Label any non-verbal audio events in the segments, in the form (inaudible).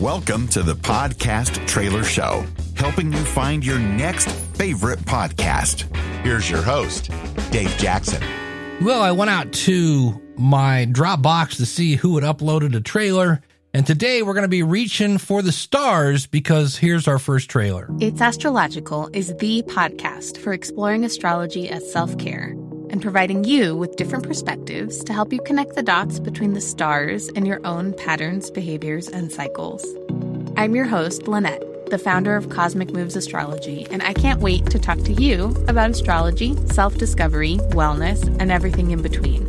Welcome to the Podcast Trailer Show, helping you find your next favorite podcast. Here's your host, Dave Jackson. Well, I went out to my Dropbox to see who had uploaded a trailer. And today we're going to be reaching for the stars because here's our first trailer. It's Astrological is the podcast for exploring astrology as self care and providing you with different perspectives to help you connect the dots between the stars and your own patterns, behaviors, and cycles. I'm your host, Lynette, the founder of Cosmic Moves Astrology, and I can't wait to talk to you about astrology, self discovery, wellness, and everything in between.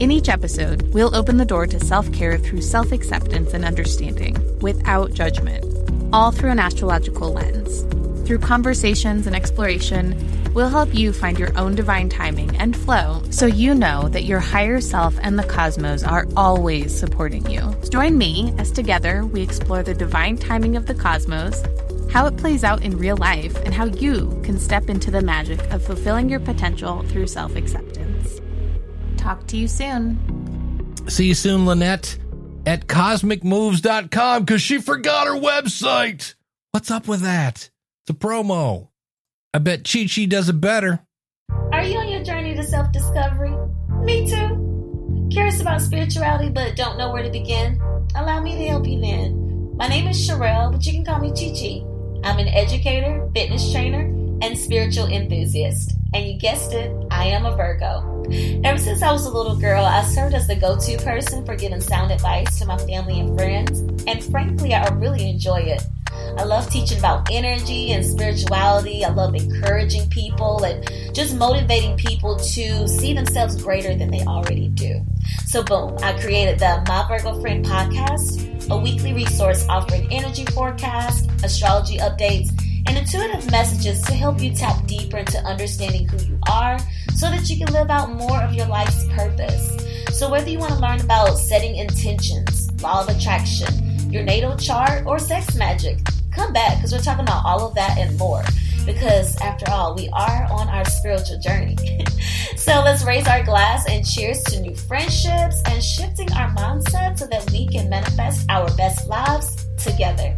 In each episode, we'll open the door to self care through self acceptance and understanding, without judgment, all through an astrological lens. Through conversations and exploration, we'll help you find your own divine timing and flow so you know that your higher self and the cosmos are always supporting you. Join me as together we explore the divine timing of the cosmos, how it plays out in real life, and how you can step into the magic of fulfilling your potential through self acceptance. Talk to you soon. See you soon, Lynette, at cosmicmoves.com because she forgot her website. What's up with that? A promo. I bet Che Che does it better. Are you on your journey to self discovery? Me too. Curious about spirituality but don't know where to begin? Allow me to help you then. My name is Sherelle, but you can call me Che Che. I'm an educator, fitness trainer, and spiritual enthusiast. And you guessed it, I am a Virgo. Ever since I was a little girl, I served as the go to person for giving sound advice to my family and friends, and frankly, I really enjoy it. I love teaching about energy and spirituality. I love encouraging people and just motivating people to see themselves greater than they already do. So, boom, I created the My Virgo Friend podcast, a weekly resource offering energy forecast, astrology updates, and intuitive messages to help you tap deeper into understanding who you are so that you can live out more of your life's purpose. So, whether you want to learn about setting intentions, law of attraction, your natal chart, or sex magic, come back because we're talking about all of that and more. Because after all, we are on our spiritual journey. (laughs) so let's raise our glass and cheers to new friendships and shifting our mindset so that we can manifest our best lives together.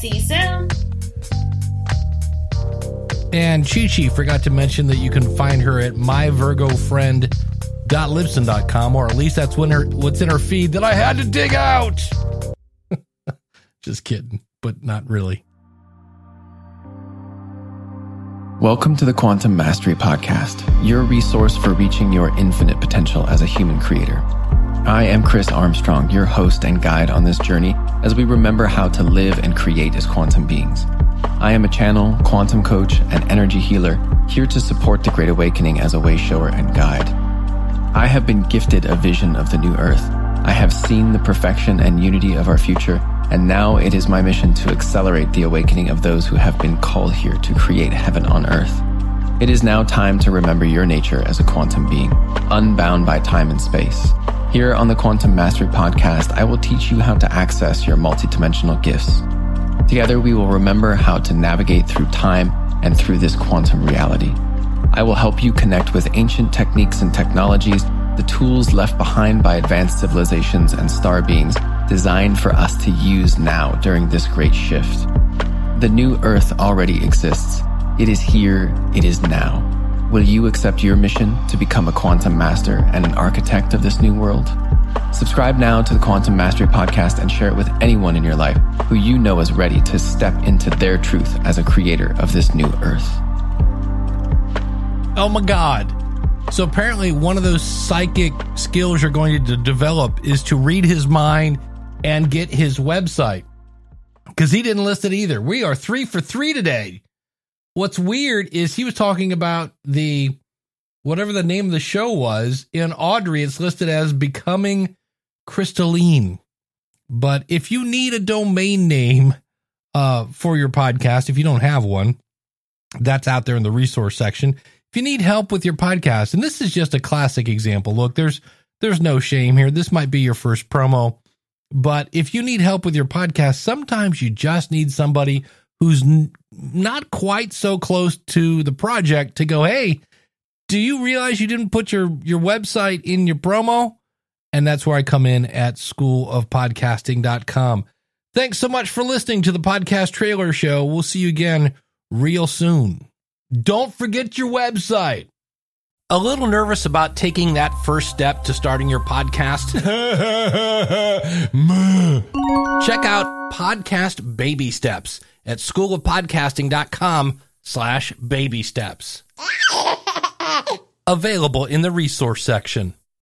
See you soon. And Che Che forgot to mention that you can find her at myvirgofriend.libsyn.com, or at least that's when her, what's in her feed that I had to dig out. (laughs) Just kidding, but not really. Welcome to the Quantum Mastery Podcast, your resource for reaching your infinite potential as a human creator. I am Chris Armstrong, your host and guide on this journey as we remember how to live and create as quantum beings. I am a channel, quantum coach, and energy healer here to support the Great Awakening as a way shower and guide. I have been gifted a vision of the new earth. I have seen the perfection and unity of our future, and now it is my mission to accelerate the awakening of those who have been called here to create heaven on earth. It is now time to remember your nature as a quantum being, unbound by time and space. Here on the Quantum Mastery Podcast, I will teach you how to access your multidimensional gifts. Together, we will remember how to navigate through time and through this quantum reality. I will help you connect with ancient techniques and technologies, the tools left behind by advanced civilizations and star beings designed for us to use now during this great shift. The new Earth already exists. It is here, it is now. Will you accept your mission to become a quantum master and an architect of this new world? Subscribe now to the Quantum Mastery Podcast and share it with anyone in your life who you know is ready to step into their truth as a creator of this new earth. Oh my God. So apparently, one of those psychic skills you're going to develop is to read his mind and get his website because he didn't list it either. We are three for three today. What's weird is he was talking about the whatever the name of the show was in Audry. It's listed as becoming crystalline. But if you need a domain name uh, for your podcast, if you don't have one, that's out there in the resource section. If you need help with your podcast, and this is just a classic example. Look, there's there's no shame here. This might be your first promo, but if you need help with your podcast, sometimes you just need somebody who's n- not quite so close to the project to go, "Hey, do you realize you didn't put your your website in your promo?" And that's where I come in at schoolofpodcasting.com. Thanks so much for listening to the podcast trailer show. We'll see you again real soon. Don't forget your website. A little nervous about taking that first step to starting your podcast? (laughs) (laughs) Check out Podcast Baby Steps at schoolofpodcasting.com slash baby steps. (laughs) Available in the resource section.